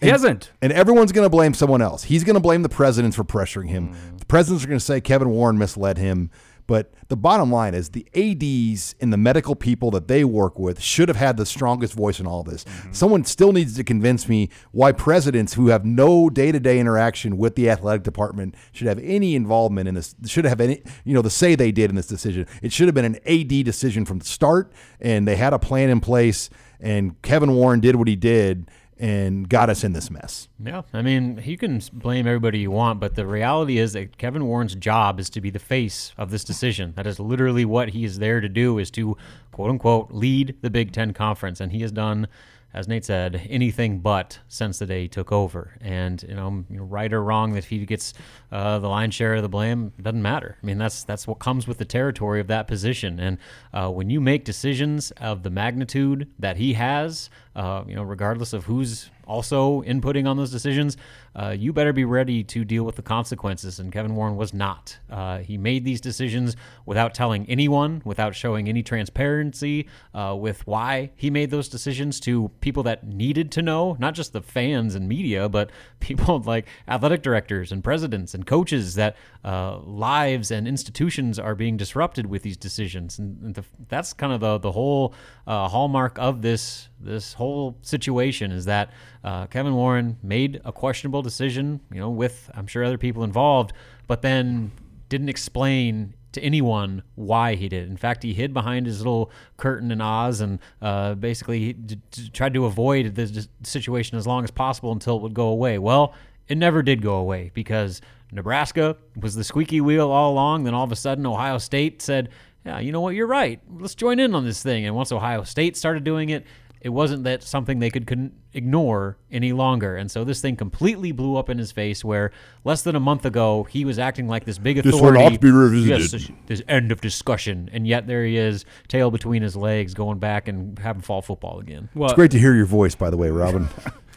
He hasn't. And everyone's going to blame someone else. He's going to blame the presidents for pressuring him. Mm. The presidents are going to say Kevin Warren misled him. But the bottom line is the ADs and the medical people that they work with should have had the strongest voice in all this. Mm-hmm. Someone still needs to convince me why presidents who have no day to day interaction with the athletic department should have any involvement in this, should have any, you know, the say they did in this decision. It should have been an AD decision from the start, and they had a plan in place, and Kevin Warren did what he did and got us in this mess. Yeah, I mean, you can blame everybody you want, but the reality is that Kevin Warren's job is to be the face of this decision. That is literally what he is there to do, is to quote unquote lead the Big Ten conference, and he has done as Nate said, anything but since the day he took over. And you know, right or wrong, that he gets uh, the lion's share of the blame doesn't matter. I mean, that's that's what comes with the territory of that position. And uh, when you make decisions of the magnitude that he has, uh, you know, regardless of who's also inputting on those decisions, uh, you better be ready to deal with the consequences. And Kevin Warren was not. Uh, he made these decisions without telling anyone, without showing any transparency uh, with why he made those decisions to people that needed to know, not just the fans and media, but people like athletic directors and presidents and coaches that uh, lives and institutions are being disrupted with these decisions. And, and the, that's kind of the, the whole uh, hallmark of this this whole situation is that uh, Kevin Warren made a questionable decision, you know, with I'm sure other people involved, but then didn't explain to anyone why he did. In fact, he hid behind his little curtain in Oz and uh, basically d- d- tried to avoid the situation as long as possible until it would go away. Well, it never did go away because Nebraska was the squeaky wheel all along. Then all of a sudden, Ohio State said, "Yeah, you know what? You're right. Let's join in on this thing." And once Ohio State started doing it, it wasn't that something they could couldn't ignore any longer. And so this thing completely blew up in his face where less than a month ago he was acting like this big authority. This will not be revisited. Yes, this, this end of discussion. And yet there he is, tail between his legs, going back and having fall football again. Well, it's great to hear your voice, by the way, Robin.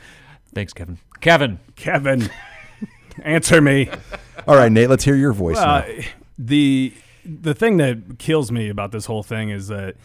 Thanks, Kevin. Kevin. Kevin. Answer me. All right, Nate, let's hear your voice. Uh, the the thing that kills me about this whole thing is that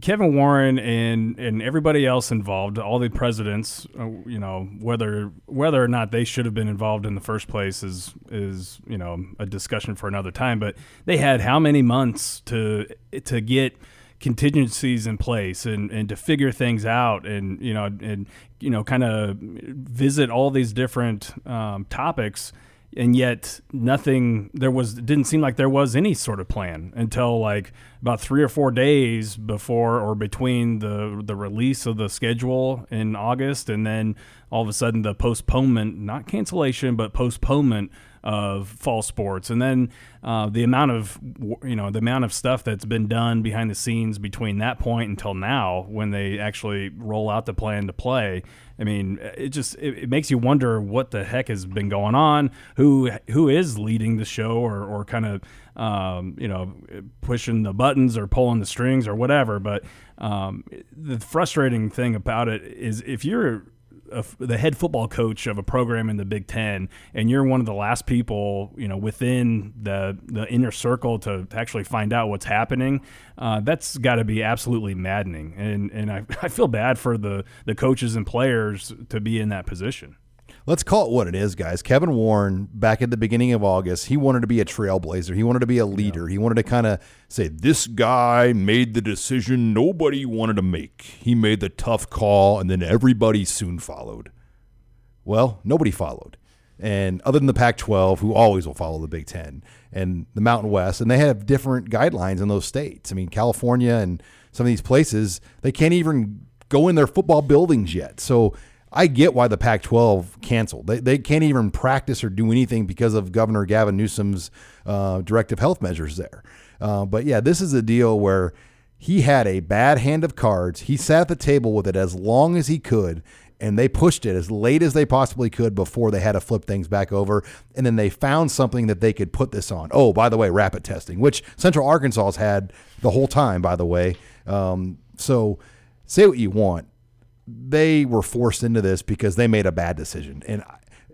Kevin Warren and and everybody else involved, all the presidents, uh, you know, whether whether or not they should have been involved in the first place is is you know a discussion for another time. But they had how many months to to get contingencies in place and, and to figure things out and you know and you know kind of visit all these different um, topics and yet nothing there was didn't seem like there was any sort of plan until like about three or four days before or between the the release of the schedule in August and then all of a sudden the postponement not cancellation but postponement of fall sports, and then uh, the amount of you know the amount of stuff that's been done behind the scenes between that point until now, when they actually roll out the plan to play. I mean, it just it, it makes you wonder what the heck has been going on. Who who is leading the show, or or kind of um, you know pushing the buttons or pulling the strings or whatever. But um, the frustrating thing about it is if you're a, the head football coach of a program in the Big Ten, and you're one of the last people, you know, within the the inner circle to, to actually find out what's happening, uh, that's got to be absolutely maddening. And and I, I feel bad for the the coaches and players to be in that position let's call it what it is, guys. Kevin Warren, back at the beginning of August, he wanted to be a trailblazer. He wanted to be a leader. He wanted to kind of say, This guy made the decision nobody wanted to make. He made the tough call, and then everybody soon followed. Well, nobody followed. And other than the Pac 12, who always will follow the Big Ten and the Mountain West, and they have different guidelines in those states. I mean, California and some of these places, they can't even go in their football buildings yet. So I get why the Pac 12 canceled. They, they can't even practice or do anything because of Governor Gavin Newsom's uh, directive health measures there. Uh, but yeah, this is a deal where he had a bad hand of cards. He sat at the table with it as long as he could, and they pushed it as late as they possibly could before they had to flip things back over. And then they found something that they could put this on. Oh, by the way, rapid testing, which Central Arkansas has had the whole time, by the way. Um, so say what you want they were forced into this because they made a bad decision. And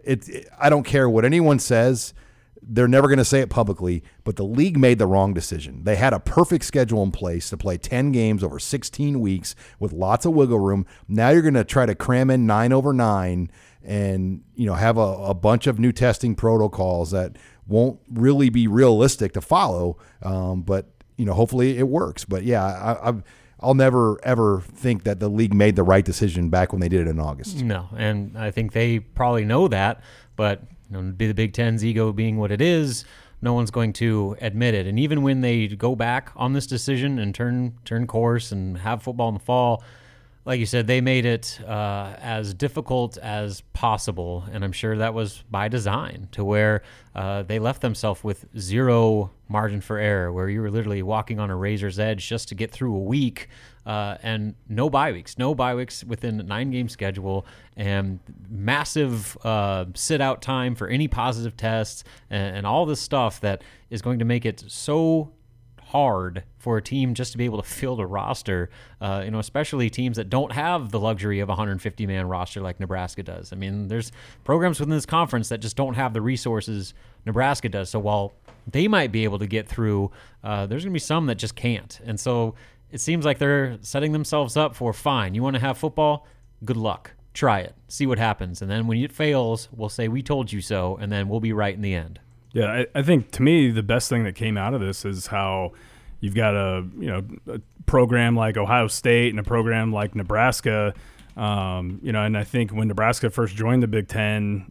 it, it I don't care what anyone says. They're never going to say it publicly, but the league made the wrong decision. They had a perfect schedule in place to play 10 games over 16 weeks with lots of wiggle room. Now you're going to try to cram in 9 over 9 and, you know, have a, a bunch of new testing protocols that won't really be realistic to follow. Um, but, you know, hopefully it works. But yeah, I, I've I'll never ever think that the league made the right decision back when they did it in August. No, and I think they probably know that, but you know, be the Big Ten's ego being what it is, no one's going to admit it. And even when they go back on this decision and turn turn course and have football in the fall, like you said, they made it uh, as difficult as possible, and I'm sure that was by design, to where uh, they left themselves with zero margin for error, where you were literally walking on a razor's edge just to get through a week, uh, and no bye weeks, no bye weeks within a nine-game schedule, and massive uh, sit-out time for any positive tests, and, and all this stuff that is going to make it so hard for a team just to be able to field a roster, uh, you know, especially teams that don't have the luxury of a 150 man roster like Nebraska does. I mean, there's programs within this conference that just don't have the resources Nebraska does. So while they might be able to get through, uh, there's going to be some that just can't. And so it seems like they're setting themselves up for fine, you want to have football? Good luck. Try it. See what happens. And then when it fails, we'll say, we told you so. And then we'll be right in the end. Yeah, I, I, think to me the best thing that came out of this is how you've got a you know a program like Ohio State and a program like Nebraska. Um, you know, and I think when Nebraska first joined the Big Ten,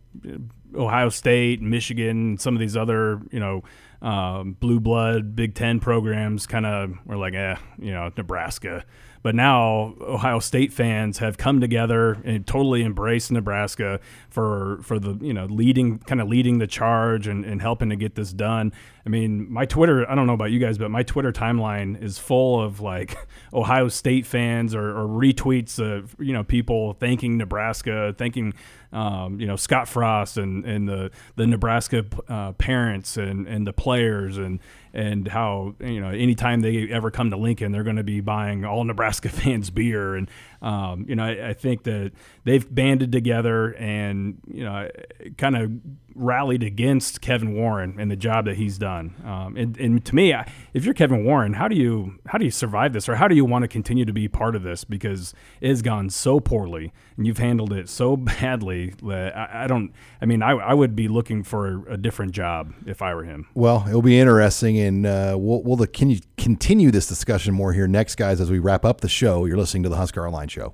Ohio State, Michigan, some of these other you know um, blue blood Big Ten programs kind of were like, eh, you know, Nebraska. But now Ohio State fans have come together and totally embraced Nebraska for for the you know leading kind of leading the charge and, and helping to get this done. I mean, my Twitter, I don't know about you guys, but my Twitter timeline is full of like Ohio State fans or, or retweets of, you know, people thanking Nebraska, thanking, um, you know, Scott Frost and, and the, the Nebraska uh, parents and, and the players and, and how you know anytime they ever come to Lincoln, they're going to be buying all Nebraska fans beer, and um, you know I, I, think that they've banded together and you know kind of rallied against Kevin Warren and the job that he's done. Um, and, and, to me, if you're Kevin Warren, how do you how do you survive this, or how do you want to continue to be part of this? Because it has gone so poorly, and you've handled it so badly that I, I don't. I mean, I, I would be looking for a, different job if I were him. Well, it'll be interesting, and uh, we'll, we'll can you continue this discussion more here next, guys, as we wrap up the show. You're listening to the Husker Online Show.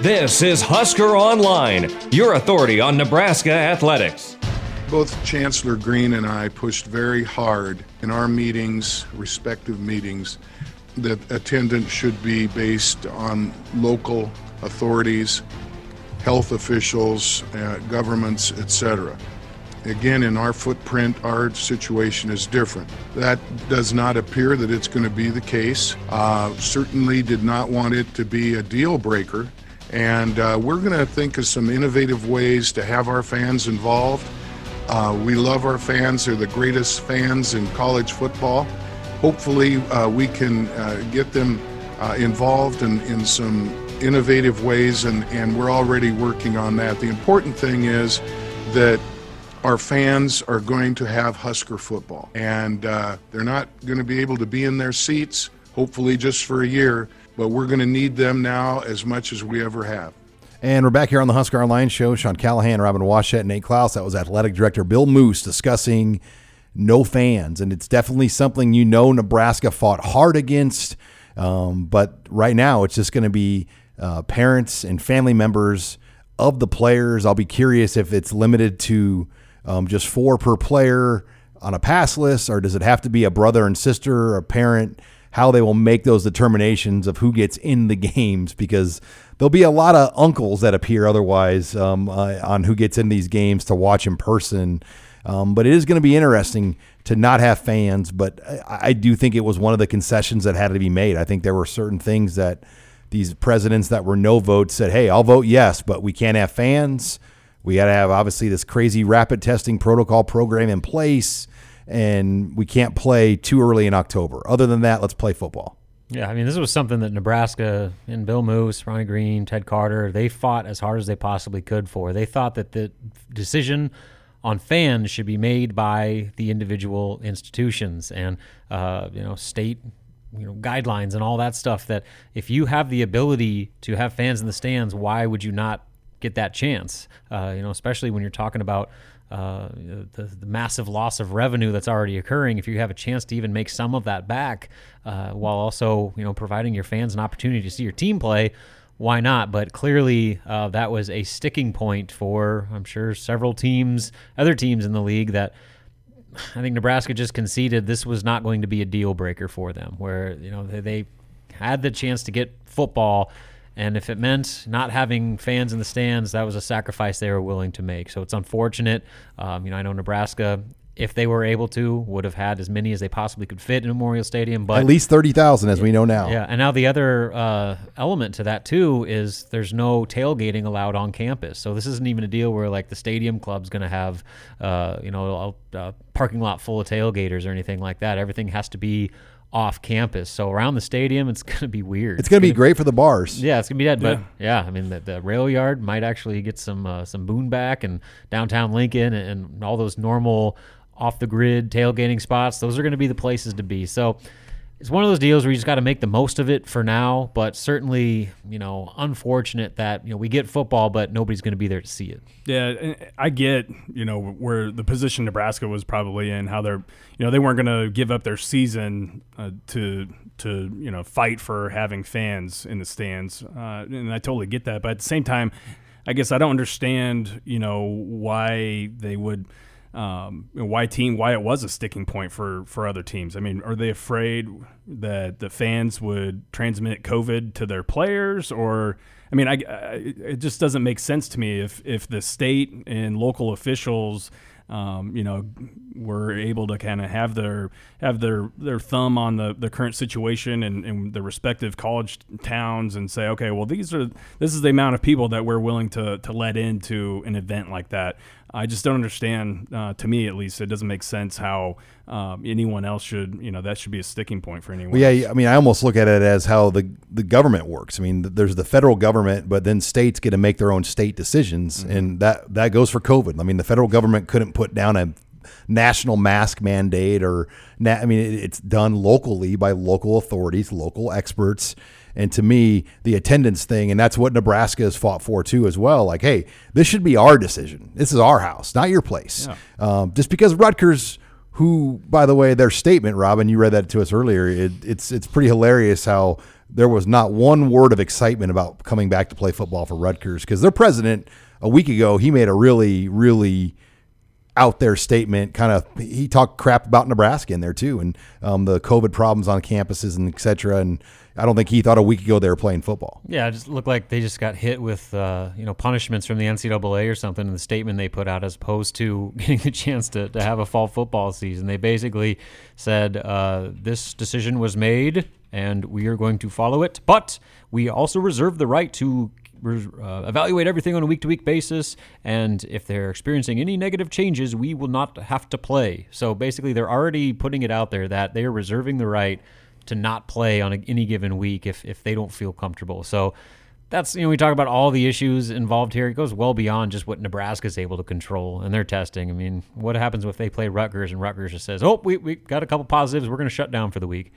This is Husker Online, your authority on Nebraska athletics. Both Chancellor Green and I pushed very hard in our meetings, respective meetings, that attendance should be based on local authorities, health officials, uh, governments, etc. Again, in our footprint, our situation is different. That does not appear that it's going to be the case. Uh, certainly did not want it to be a deal breaker and uh, we're going to think of some innovative ways to have our fans involved. Uh, we love our fans, they're the greatest fans in college football. Hopefully, uh, we can uh, get them uh, involved in, in some innovative ways, and, and we're already working on that. The important thing is that our fans are going to have Husker football, and uh, they're not going to be able to be in their seats, hopefully, just for a year but we're going to need them now as much as we ever have. And we're back here on the Husker Online Show. Sean Callahan, Robin Washut, Nate Clouse. That was Athletic Director Bill Moos discussing no fans. And it's definitely something you know Nebraska fought hard against. Um, but right now, it's just going to be uh, parents and family members of the players. I'll be curious if it's limited to um, just four per player on a pass list, or does it have to be a brother and sister, or a parent? How they will make those determinations of who gets in the games because there'll be a lot of uncles that appear otherwise um, uh, on who gets in these games to watch in person. Um, but it is going to be interesting to not have fans. But I, I, do think it was one of the concessions that had to be made. I think there were certain things that these presidents that were no votes said, hey, I'll vote yes, but we can't have fans. We got to have obviously this crazy rapid testing protocol program in place and we can't play too early in October. Other than that, let's play football. Yeah, I mean, this was something that Nebraska and Bill Moos, Ronnie Green, Ted Carter, they fought as hard as they possibly could for. They thought that the decision on fans should be made by the individual institutions and uh, you know state you know guidelines and all that stuff. That if you have the ability to have fans in the stands, why would you not get that chance? Uh, you know, especially when you're talking about uh, the, the, massive loss of revenue that's already occurring, if you have a chance to even make some of that back, uh, while also you know providing your fans an opportunity to see your team play, why not? But clearly, uh, that was a sticking point for I'm sure several teams, other teams in the league that. I think Nebraska just conceded this was not going to be a deal breaker for them, where you know they, they had the chance to get football. And if it meant not having fans in the stands, that was a sacrifice they were willing to make. So it's unfortunate. Um, you know, I know Nebraska if they were able to, would have had as many as they possibly could fit in Memorial Stadium. But at least thirty thousand, as we know now. Yeah, and now the other uh, element to that too is there's no tailgating allowed on campus. So this isn't even a deal where like the stadium club's going to have, uh, you know, a parking lot full of tailgaters or anything like that. Everything has to be off campus. So around the stadium, it's going to be weird. It's going to be great for the bars. Yeah, it's going to be dead. But yeah, I mean, the, the, rail yard might actually get some uh, some boon back, and downtown Lincoln and, and all those normal off the grid tailgating spots. Those are going to be the places to be. So it's one of those deals where you just got to make the most of it for now. But certainly, you know, unfortunate that you know we get football, but nobody's going to be there to see it. Yeah, I get you know where the position Nebraska was probably in, how they're you know they weren't going to give up their season uh, to to you know fight for having fans in the stands, uh, and I totally get that. But at the same time, I guess I don't understand you know why they would um, why team why it was a sticking point for for other teams. I mean, are they afraid that the fans would transmit COVID to their players, or I mean, I, I, it just doesn't make sense to me if if the state and local officials um, you know, were able to kind of have their have their their thumb on the, the current situation and, and the respective college towns and say, okay, well, these are this is the amount of people that we're willing to to let into an event like that. I just don't understand. Uh, to me, at least, it doesn't make sense how um, anyone else should. You know, that should be a sticking point for anyone. Well, yeah, I mean, I almost look at it as how the the government works. I mean, there's the federal government, but then states get to make their own state decisions, mm-hmm. and that that goes for COVID. I mean, the federal government couldn't put down a national mask mandate or I mean, it's done locally by local authorities, local experts. And to me, the attendance thing, and that's what Nebraska has fought for too, as well. Like, hey, this should be our decision. This is our house, not your place. Yeah. Um, just because Rutgers, who, by the way, their statement, Robin, you read that to us earlier. It, it's it's pretty hilarious how there was not one word of excitement about coming back to play football for Rutgers because their president a week ago he made a really really out there statement. Kind of, he talked crap about Nebraska in there too, and um, the COVID problems on campuses and etc. And I don't think he thought a week ago they were playing football. Yeah, it just looked like they just got hit with uh, you know punishments from the NCAA or something in the statement they put out, as opposed to getting a chance to, to have a fall football season. They basically said uh, this decision was made and we are going to follow it, but we also reserve the right to uh, evaluate everything on a week to week basis. And if they're experiencing any negative changes, we will not have to play. So basically, they're already putting it out there that they are reserving the right to not play on a, any given week if, if they don't feel comfortable. So that's, you know, we talk about all the issues involved here. It goes well beyond just what Nebraska is able to control and their testing. I mean, what happens if they play Rutgers and Rutgers just says, oh, we, we got a couple positives. We're going to shut down for the week.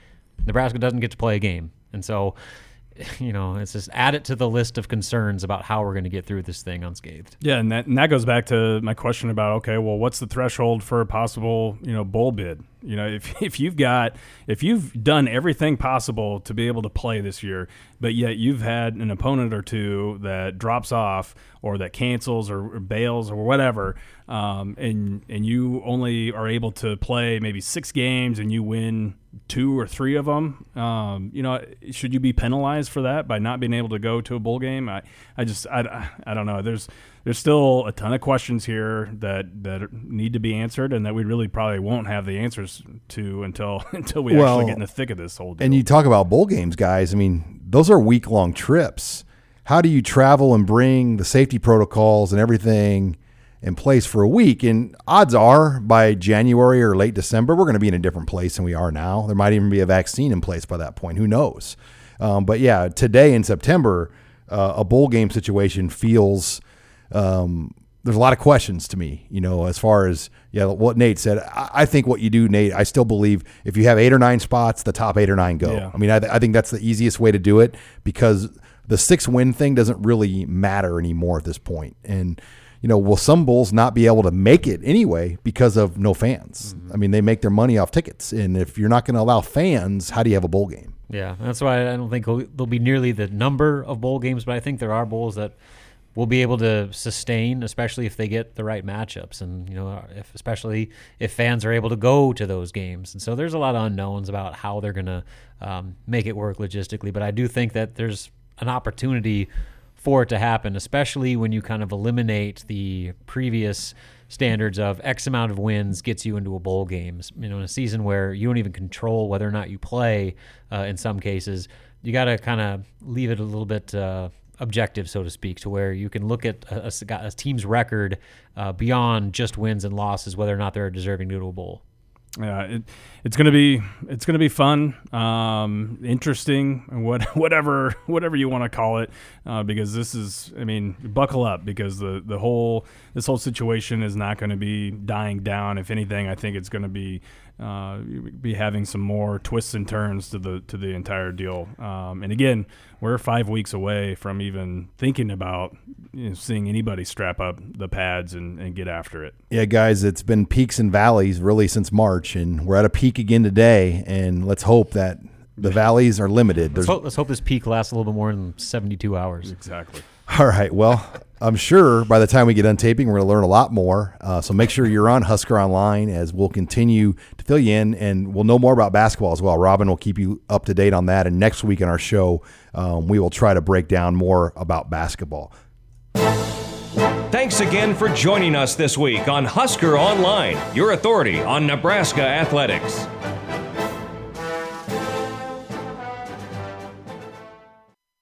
Nebraska doesn't get to play a game. And so, you know, it's just add it to the list of concerns about how we're going to get through this thing unscathed. Yeah, and that and that goes back to my question about okay, well, what's the threshold for a possible you know bowl bid? You know, if if you've got if you've done everything possible to be able to play this year, but yet you've had an opponent or two that drops off or that cancels or, or bails or whatever, um, and and you only are able to play maybe six games and you win two or three of them, um, you know, should you be penalized for that by not being able to go to a bowl game? I, I just I, I don't know. There's there's still a ton of questions here that that need to be answered, and that we really probably won't have the answers to until until we well, actually get in the thick of this whole. Deal. And you talk about bowl games, guys. I mean, those are week long trips. How do you travel and bring the safety protocols and everything in place for a week? And odds are by January or late December, we're going to be in a different place than we are now. There might even be a vaccine in place by that point. Who knows? Um, but yeah, today in September, uh, a bowl game situation feels um, there's a lot of questions to me, you know, as far as yeah, what Nate said. I, I, think what you do, Nate, I still believe if you have eight or nine spots, the top eight or nine go. Yeah. I mean, I, I think that's the easiest way to do it because the six win thing doesn't really matter anymore at this point. And you know, will some bulls not be able to make it anyway because of no fans? Mm-hmm. I mean, they make their money off tickets, and if you're not going to allow fans, how do you have a bowl game? Yeah, that's why I don't think there'll be nearly the number of bowl games, but I think there are bowls that will be able to sustain, especially if they get the right matchups, and you know, if especially if fans are able to go to those games. And so there's a lot of unknowns about how they're going to um, make it work logistically. But I do think that there's an opportunity for it to happen, especially when you kind of eliminate the previous standards of X amount of wins gets you into a bowl game. You know, in a season where you don't even control whether or not you play, uh, in some cases, you got to kind of leave it a little bit. Uh, objective, so to speak, to where you can look at a, a team's record uh, beyond just wins and losses, whether or not they're deserving to a bowl. Yeah, it, it's gonna be it's gonna be fun, um, interesting, what whatever whatever you want to call it, uh, because this is I mean buckle up because the the whole this whole situation is not going to be dying down. If anything, I think it's going to be uh, be having some more twists and turns to the to the entire deal. Um, and again, we're five weeks away from even thinking about you know, seeing anybody strap up the pads and, and get after it. Yeah, guys, it's been peaks and valleys really since March, and we're at a peak again today. And let's hope that the valleys are limited. Let's hope, let's hope this peak lasts a little bit more than 72 hours. Exactly. All right. Well, I'm sure by the time we get done taping, we're going to learn a lot more. Uh, so make sure you're on Husker Online as we'll continue to fill you in and we'll know more about basketball as well. Robin will keep you up to date on that. And next week in our show, um, we will try to break down more about basketball. Thanks again for joining us this week on Husker Online, your authority on Nebraska athletics.